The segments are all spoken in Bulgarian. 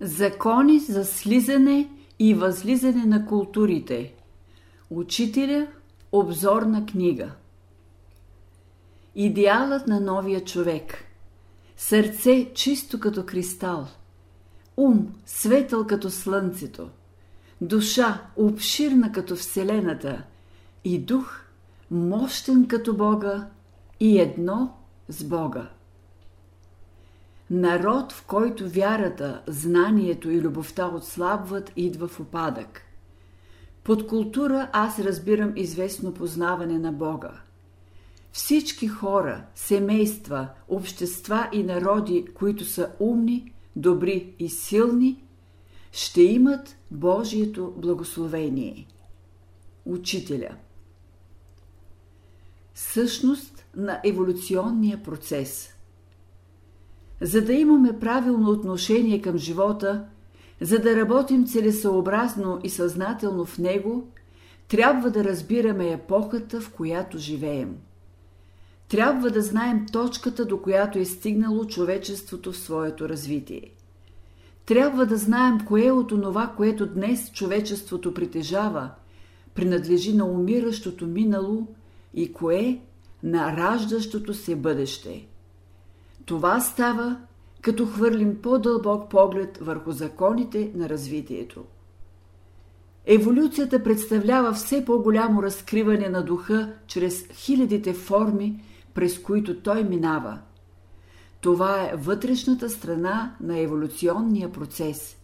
Закони за слизане и възлизане на културите. Учителя – обзорна книга. Идеалът на новия човек. Сърце чисто като кристал. Ум светъл като слънцето. Душа обширна като Вселената. И дух мощен като Бога и едно с Бога. Народ, в който вярата, знанието и любовта отслабват, идва в опадък. Под култура аз разбирам известно познаване на Бога. Всички хора, семейства, общества и народи, които са умни, добри и силни, ще имат Божието благословение. Учителя Същност на еволюционния процес – за да имаме правилно отношение към живота, за да работим целесъобразно и съзнателно в него, трябва да разбираме епохата, в която живеем. Трябва да знаем точката, до която е стигнало човечеството в своето развитие. Трябва да знаем кое от онова, което днес човечеството притежава, принадлежи на умиращото минало и кое на раждащото се бъдеще. Това става, като хвърлим по-дълбок поглед върху законите на развитието. Еволюцията представлява все по-голямо разкриване на духа чрез хилядите форми, през които той минава. Това е вътрешната страна на еволюционния процес.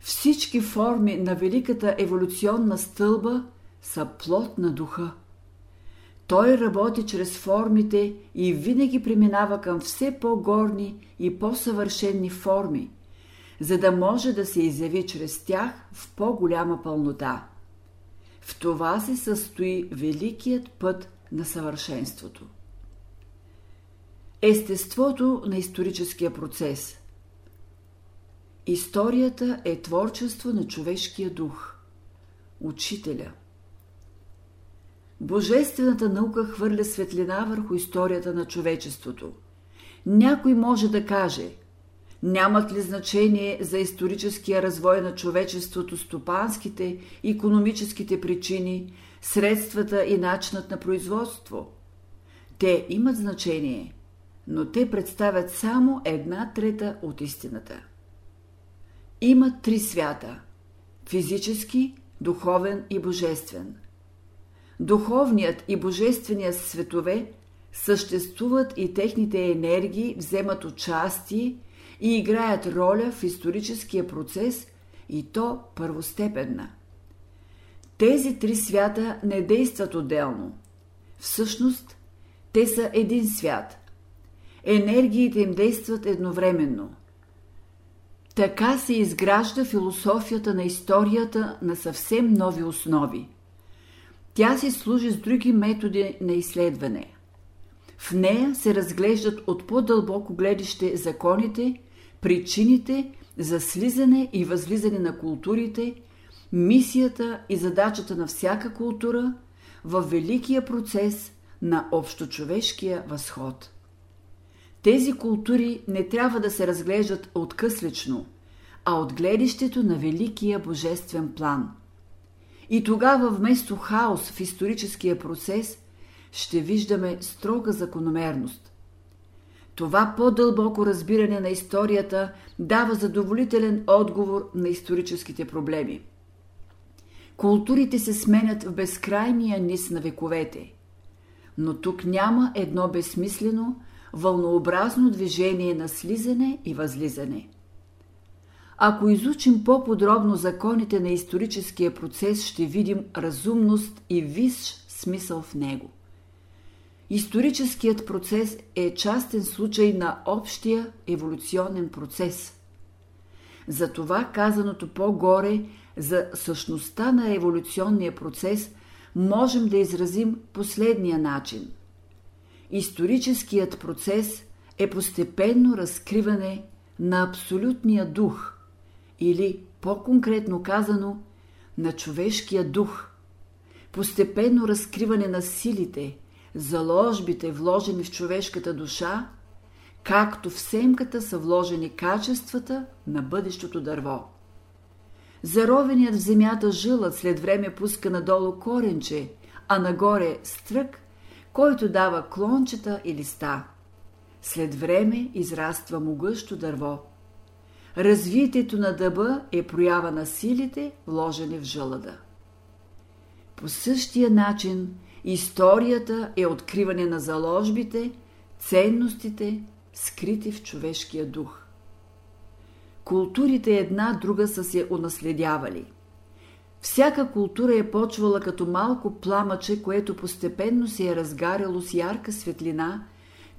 Всички форми на великата еволюционна стълба са плод на духа. Той работи чрез формите и винаги преминава към все по-горни и по-съвършенни форми, за да може да се изяви чрез тях в по-голяма пълнота. В това се състои великият път на съвършенството. Естеството на историческия процес Историята е творчество на човешкия дух. Учителя – Божествената наука хвърля светлина върху историята на човечеството. Някой може да каже – нямат ли значение за историческия развой на човечеството стопанските, економическите причини, средствата и начинът на производство? Те имат значение, но те представят само една трета от истината. Има три свята – физически, духовен и божествен – Духовният и божественият светове съществуват и техните енергии вземат участие и играят роля в историческия процес и то първостепенна. Тези три свята не действат отделно. Всъщност, те са един свят. Енергиите им действат едновременно. Така се изгражда философията на историята на съвсем нови основи – тя си служи с други методи на изследване. В нея се разглеждат от по-дълбоко гледище законите, причините за слизане и възлизане на културите, мисията и задачата на всяка култура в великия процес на общочовешкия възход. Тези култури не трябва да се разглеждат откъслично, а от гледището на великия божествен план – и тогава вместо хаос в историческия процес ще виждаме строга закономерност. Това по-дълбоко разбиране на историята дава задоволителен отговор на историческите проблеми. Културите се сменят в безкрайния низ на вековете. Но тук няма едно безсмислено, вълнообразно движение на слизане и възлизане – ако изучим по-подробно законите на историческия процес, ще видим разумност и висш смисъл в него. Историческият процес е частен случай на общия еволюционен процес. Затова казаното по-горе за същността на еволюционния процес можем да изразим последния начин. Историческият процес е постепенно разкриване на абсолютния дух – или, по-конкретно казано, на човешкия дух, постепенно разкриване на силите, заложбите, вложени в човешката душа, както в семката са вложени качествата на бъдещото дърво. Заровеният в земята жилът след време пуска надолу коренче, а нагоре стрък, който дава клончета и листа. След време израства могъщо дърво. Развитието на дъба е проява на силите, вложени в жълъда. По същия начин историята е откриване на заложбите, ценностите, скрити в човешкия дух. Културите една друга са се унаследявали. Всяка култура е почвала като малко пламъче, което постепенно се е разгаряло с ярка светлина,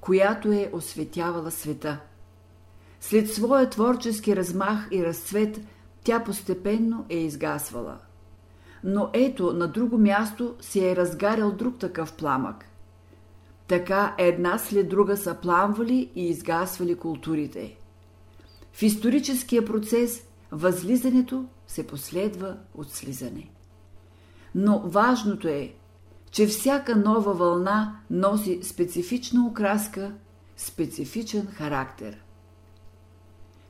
която е осветявала света. След своя творчески размах и разцвет, тя постепенно е изгасвала. Но ето, на друго място се е разгарял друг такъв пламък. Така една след друга са пламвали и изгасвали културите. В историческия процес възлизането се последва от слизане. Но важното е, че всяка нова вълна носи специфична окраска, специфичен характер.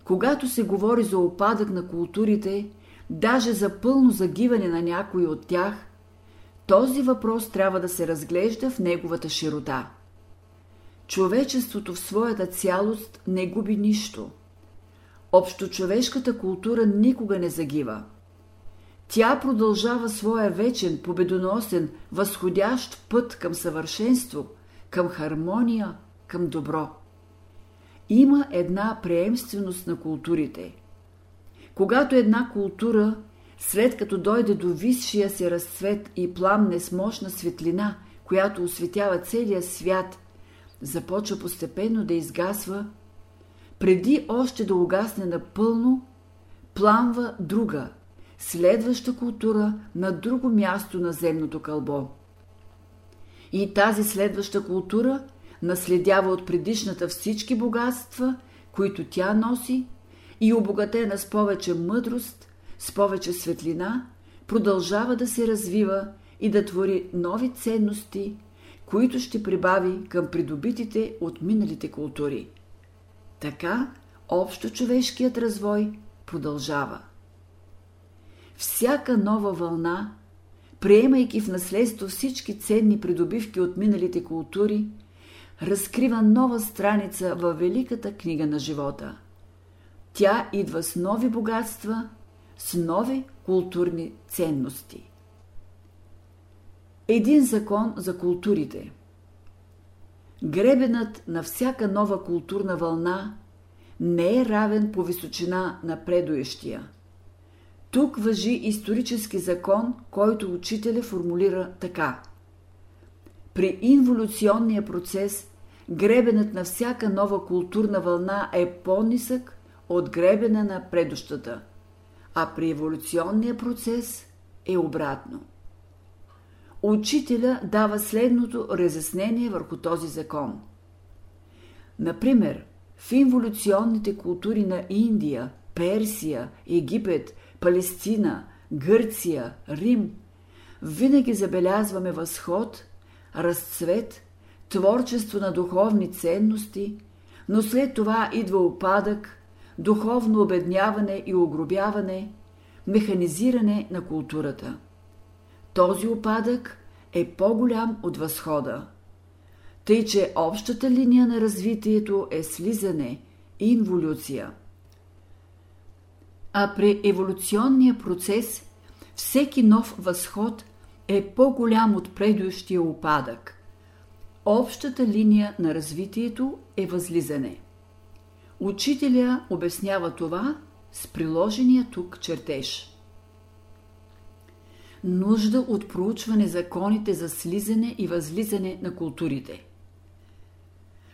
Когато се говори за опадък на културите, даже за пълно загиване на някои от тях, този въпрос трябва да се разглежда в неговата широта. Човечеството в своята цялост не губи нищо. Общочовешката култура никога не загива. Тя продължава своя вечен, победоносен, възходящ път към съвършенство, към хармония, към добро. Има една преемственост на културите. Когато една култура, след като дойде до висшия си разцвет и пламне с мощна светлина, която осветява целия свят, започва постепенно да изгасва, преди още да угасне напълно, пламва друга, следваща култура на друго място на земното кълбо. И тази следваща култура наследява от предишната всички богатства, които тя носи, и обогатена с повече мъдрост, с повече светлина, продължава да се развива и да твори нови ценности, които ще прибави към придобитите от миналите култури. Така общо човешкият развой продължава. Всяка нова вълна, приемайки в наследство всички ценни придобивки от миналите култури, разкрива нова страница във великата книга на живота. Тя идва с нови богатства, с нови културни ценности. Един закон за културите. Гребенът на всяка нова културна вълна не е равен по височина на предуещия. Тук въжи исторически закон, който учителя формулира така. При инволюционния процес гребенът на всяка нова културна вълна е по-нисък от гребена на предущата, а при еволюционния процес е обратно. Учителя дава следното разяснение върху този закон. Например, в инволюционните култури на Индия, Персия, Египет, Палестина, Гърция, Рим, винаги забелязваме възход, разцвет, творчество на духовни ценности, но след това идва опадък, духовно обедняване и огробяване, механизиране на културата. Този опадък е по-голям от възхода. Тъй, че общата линия на развитието е слизане, инволюция. А при еволюционния процес всеки нов възход е по-голям от предущия опадък. Общата линия на развитието е възлизане. Учителя обяснява това с приложения тук чертеж нужда от проучване законите за слизане и възлизане на културите.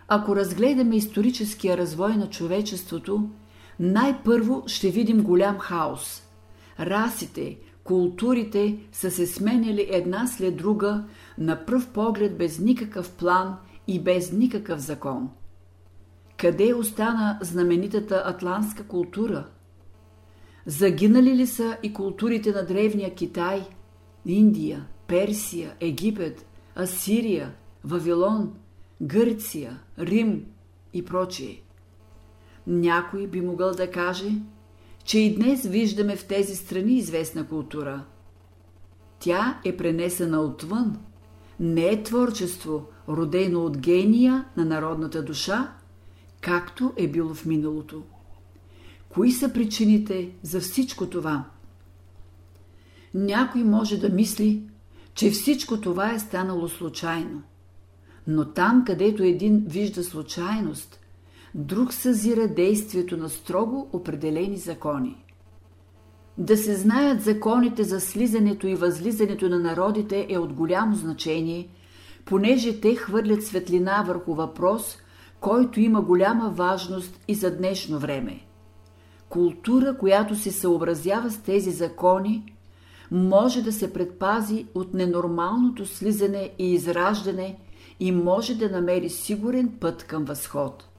Ако разгледаме историческия развой на човечеството, най-първо ще видим голям хаос. Расите, културите са се сменяли една след друга на пръв поглед без никакъв план и без никакъв закон. Къде остана знаменитата атлантска култура? Загинали ли са и културите на древния Китай – Индия, Персия, Египет, Асирия, Вавилон, Гърция, Рим, и прочие. Някой би могъл да каже, че и днес виждаме в тези страни известна култура. Тя е пренесена отвън, не е творчество, родено от гения на народната душа, както е било в миналото. Кои са причините за всичко това? Някой може да мисли, че всичко това е станало случайно. Но там, където един вижда случайност, друг съзира действието на строго определени закони. Да се знаят законите за слизането и възлизането на народите е от голямо значение, понеже те хвърлят светлина върху въпрос, който има голяма важност и за днешно време. Култура, която се съобразява с тези закони, може да се предпази от ненормалното слизане и израждане и може да намери сигурен път към възход.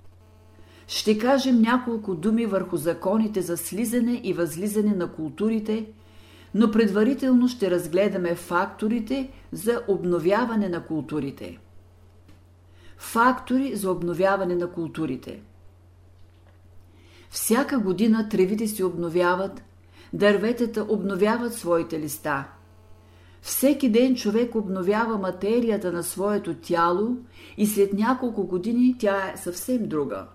Ще кажем няколко думи върху законите за слизане и възлизане на културите, но предварително ще разгледаме факторите за обновяване на културите. Фактори за обновяване на културите Всяка година тревите се обновяват, дърветата обновяват своите листа. Всеки ден човек обновява материята на своето тяло и след няколко години тя е съвсем друга.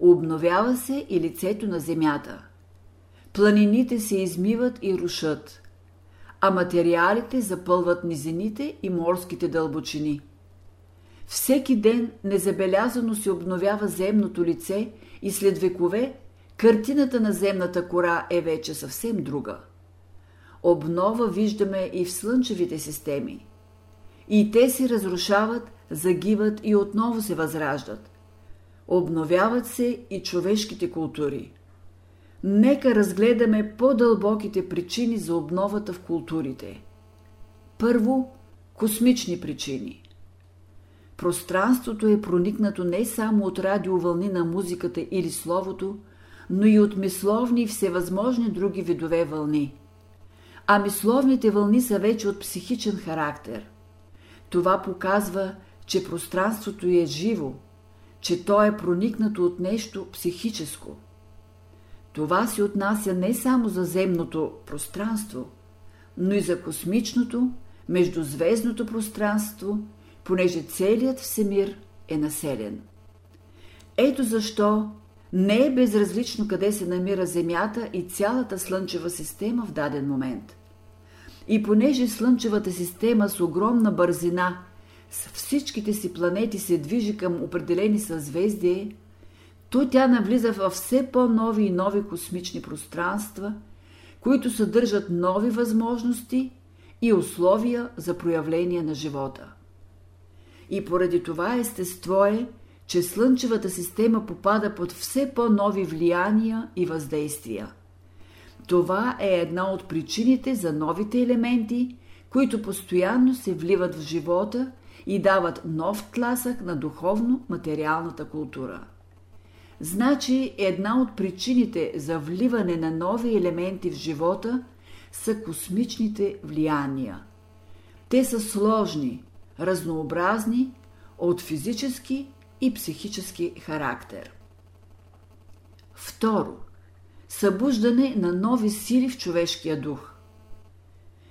Обновява се и лицето на земята. Планините се измиват и рушат, а материалите запълват низините и морските дълбочини. Всеки ден незабелязано се обновява земното лице и след векове картината на земната кора е вече съвсем друга. Обнова виждаме и в слънчевите системи. И те се разрушават, загиват и отново се възраждат. Обновяват се и човешките култури. Нека разгледаме по-дълбоките причини за обновата в културите. Първо, космични причини. Пространството е проникнато не само от радиовълни на музиката или словото, но и от мисловни и всевъзможни други видове вълни. А мисловните вълни са вече от психичен характер. Това показва, че пространството е живо, че то е проникнато от нещо психическо. Това се отнася не само за земното пространство, но и за космичното, междузвездното пространство, понеже целият всемир е населен. Ето защо не е безразлично къде се намира Земята и цялата Слънчева система в даден момент. И понеже Слънчевата система с огромна бързина с всичките си планети се движи към определени съзвездия, то тя навлиза в все по-нови и нови космични пространства, които съдържат нови възможности и условия за проявление на живота. И поради това естество е, че Слънчевата система попада под все по-нови влияния и въздействия. Това е една от причините за новите елементи, които постоянно се вливат в живота и дават нов тласък на духовно-материалната култура. Значи една от причините за вливане на нови елементи в живота са космичните влияния. Те са сложни, разнообразни, от физически и психически характер. Второ. Събуждане на нови сили в човешкия дух.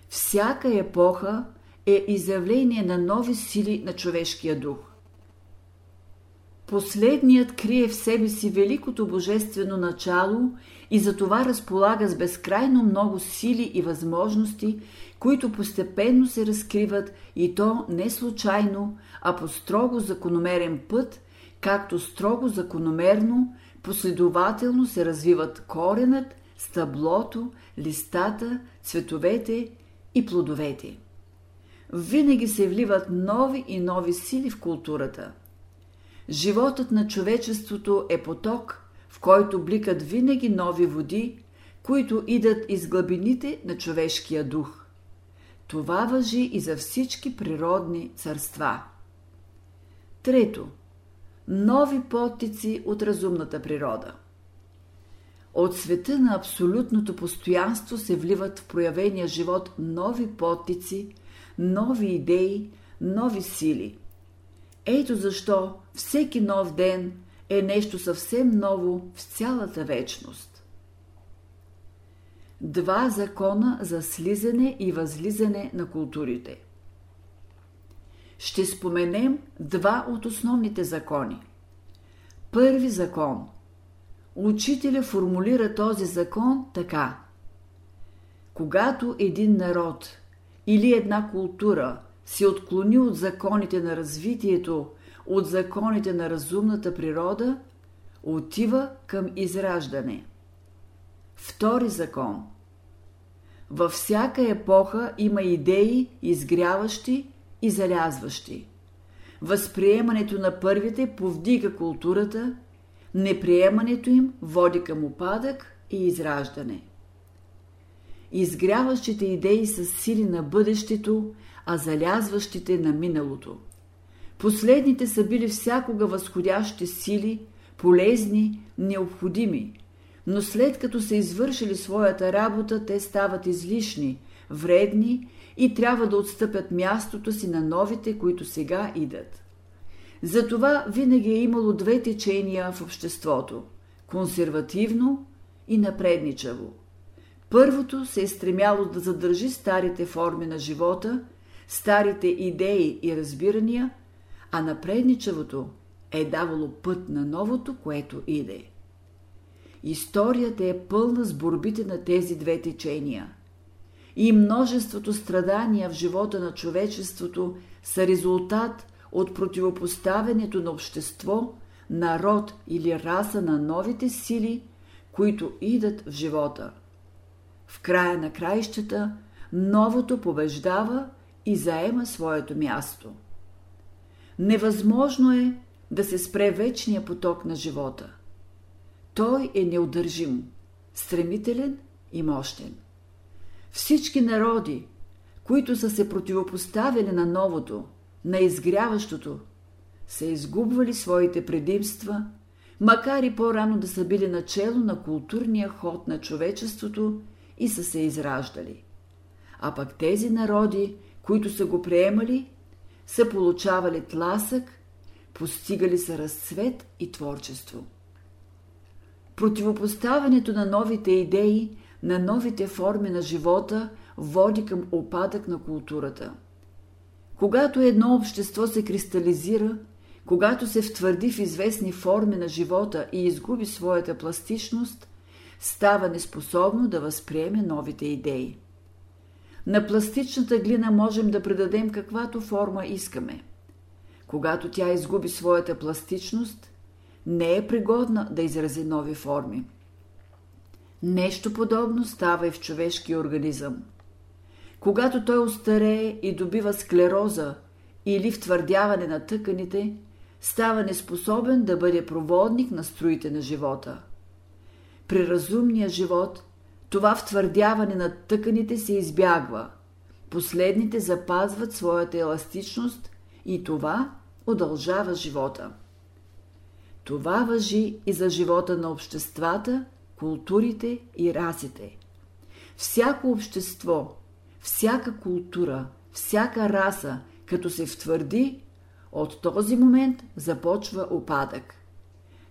Всяка епоха е изявление на нови сили на човешкия дух. Последният крие в себе си великото божествено начало и затова разполага с безкрайно много сили и възможности, които постепенно се разкриват и то не случайно, а по строго закономерен път, както строго закономерно, последователно се развиват коренът, стъблото, листата, цветовете и плодовете. Винаги се вливат нови и нови сили в културата. Животът на човечеството е поток, в който бликат винаги нови води, които идат из глъбините на човешкия дух. Това въжи и за всички природни царства. Трето. Нови подтици от разумната природа. От света на абсолютното постоянство се вливат в проявения живот нови подтици, нови идеи, нови сили. Ето защо всеки нов ден е нещо съвсем ново в цялата вечност. Два закона за слизане и възлизане на културите. Ще споменем два от основните закони. Първи закон. Учителя формулира този закон така. Когато един народ или една култура се отклони от законите на развитието, от законите на разумната природа, отива към израждане. Втори закон. Във всяка епоха има идеи, изгряващи и залязващи. Възприемането на първите повдига културата, неприемането им води към опадък и израждане. Изгряващите идеи са сили на бъдещето, а залязващите на миналото. Последните са били всякога възходящи сили, полезни, необходими, но след като са извършили своята работа, те стават излишни, вредни и трябва да отстъпят мястото си на новите, които сега идат. Затова винаги е имало две течения в обществото – консервативно и напредничаво. Първото се е стремяло да задържи старите форми на живота, старите идеи и разбирания, а напредничавото е давало път на новото, което иде. Историята е пълна с борбите на тези две течения – и множеството страдания в живота на човечеството са резултат от противопоставянето на общество, народ или раса на новите сили, които идат в живота. В края на краищата новото побеждава и заема своето място. Невъзможно е да се спре вечния поток на живота. Той е неудържим, стремителен и мощен. Всички народи, които са се противопоставили на новото, на изгряващото, са изгубвали своите предимства, макар и по-рано да са били начало на културния ход на човечеството и са се израждали. А пък тези народи, които са го приемали, са получавали тласък, постигали са разцвет и творчество. Противопоставянето на новите идеи на новите форми на живота води към опадък на културата. Когато едно общество се кристализира, когато се втвърди в известни форми на живота и изгуби своята пластичност, става неспособно да възприеме новите идеи. На пластичната глина можем да предадем каквато форма искаме. Когато тя изгуби своята пластичност, не е пригодна да изрази нови форми. Нещо подобно става и в човешкия организъм. Когато той остарее и добива склероза или втвърдяване на тъканите, става неспособен да бъде проводник на струите на живота. При разумния живот това втвърдяване на тъканите се избягва. Последните запазват своята еластичност и това удължава живота. Това въжи и за живота на обществата културите и расите. Всяко общество, всяка култура, всяка раса, като се втвърди, от този момент започва опадък.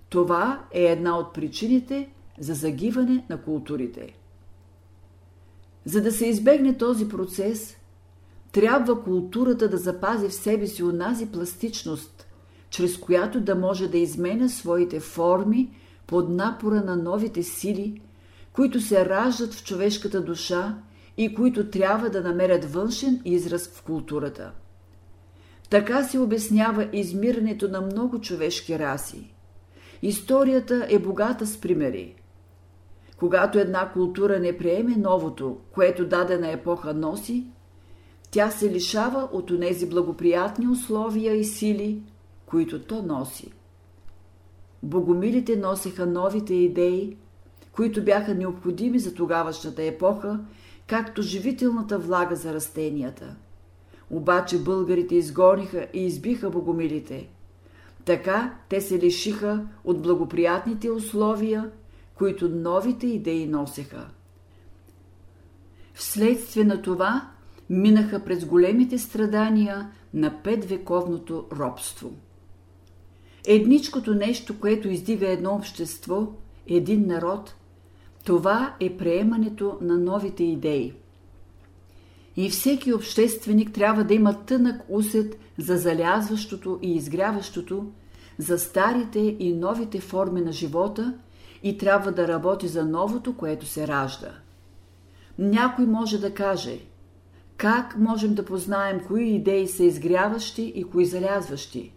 Това е една от причините за загиване на културите. За да се избегне този процес, трябва културата да запази в себе си онази пластичност, чрез която да може да изменя своите форми под напора на новите сили, които се раждат в човешката душа и които трябва да намерят външен израз в културата. Така се обяснява измирането на много човешки раси. Историята е богата с примери. Когато една култура не приеме новото, което дадена епоха носи, тя се лишава от онези благоприятни условия и сили, които то носи. Богомилите носеха новите идеи, които бяха необходими за тогавашната епоха, както живителната влага за растенията. Обаче българите изгониха и избиха богомилите. Така те се лишиха от благоприятните условия, които новите идеи носеха. Вследствие на това минаха през големите страдания на петвековното робство. Едничкото нещо, което издига едно общество, един народ, това е приемането на новите идеи. И всеки общественик трябва да има тънък усет за залязващото и изгряващото, за старите и новите форми на живота и трябва да работи за новото, което се ражда. Някой може да каже – как можем да познаем кои идеи са изгряващи и кои залязващи?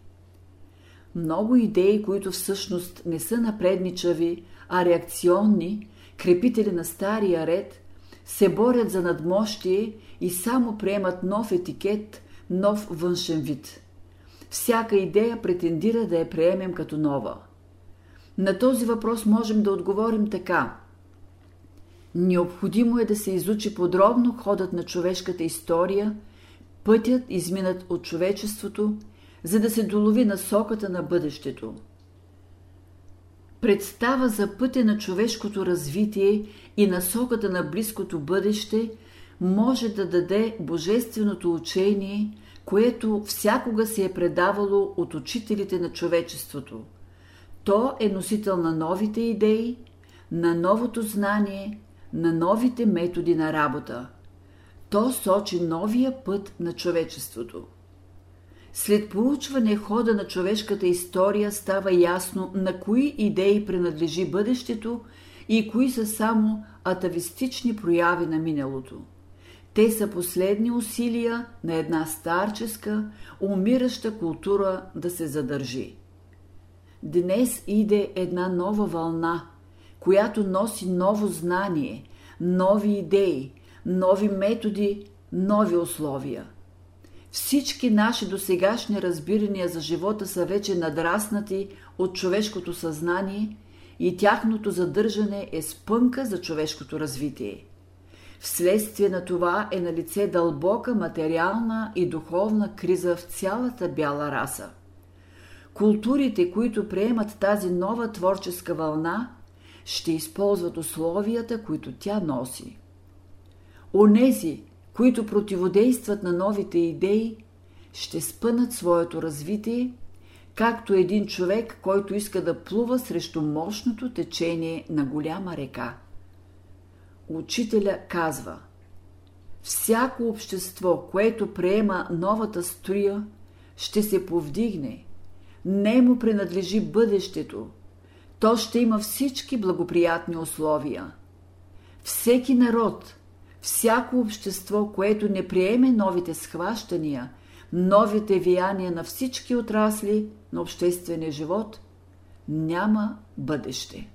Много идеи, които всъщност не са напредничави, а реакционни, крепители на стария ред, се борят за надмощие и само приемат нов етикет, нов външен вид. Всяка идея претендира да я приемем като нова. На този въпрос можем да отговорим така – Необходимо е да се изучи подробно ходът на човешката история, пътят изминат от човечеството, за да се долови насоката на бъдещето. Представа за пътя на човешкото развитие и насоката на близкото бъдеще може да даде божественото учение, което всякога се е предавало от учителите на човечеството. То е носител на новите идеи, на новото знание, на новите методи на работа. То сочи новия път на човечеството. След проучване хода на човешката история става ясно на кои идеи принадлежи бъдещето и кои са само атавистични прояви на миналото. Те са последни усилия на една старческа, умираща култура да се задържи. Днес иде една нова вълна – която носи ново знание, нови идеи, нови методи, нови условия. Всички наши досегашни разбирания за живота са вече надраснати от човешкото съзнание и тяхното задържане е спънка за човешкото развитие. Вследствие на това е на лице дълбока материална и духовна криза в цялата бяла раса. Културите, които приемат тази нова творческа вълна, ще използват условията, които тя носи. Онези, които противодействат на новите идеи, ще спънат своето развитие, както един човек, който иска да плува срещу мощното течение на голяма река. Учителя казва Всяко общество, което приема новата струя, ще се повдигне. Не му принадлежи бъдещето, то ще има всички благоприятни условия. Всеки народ, всяко общество, което не приеме новите схващания, новите вияния на всички отрасли на обществения живот, няма бъдеще.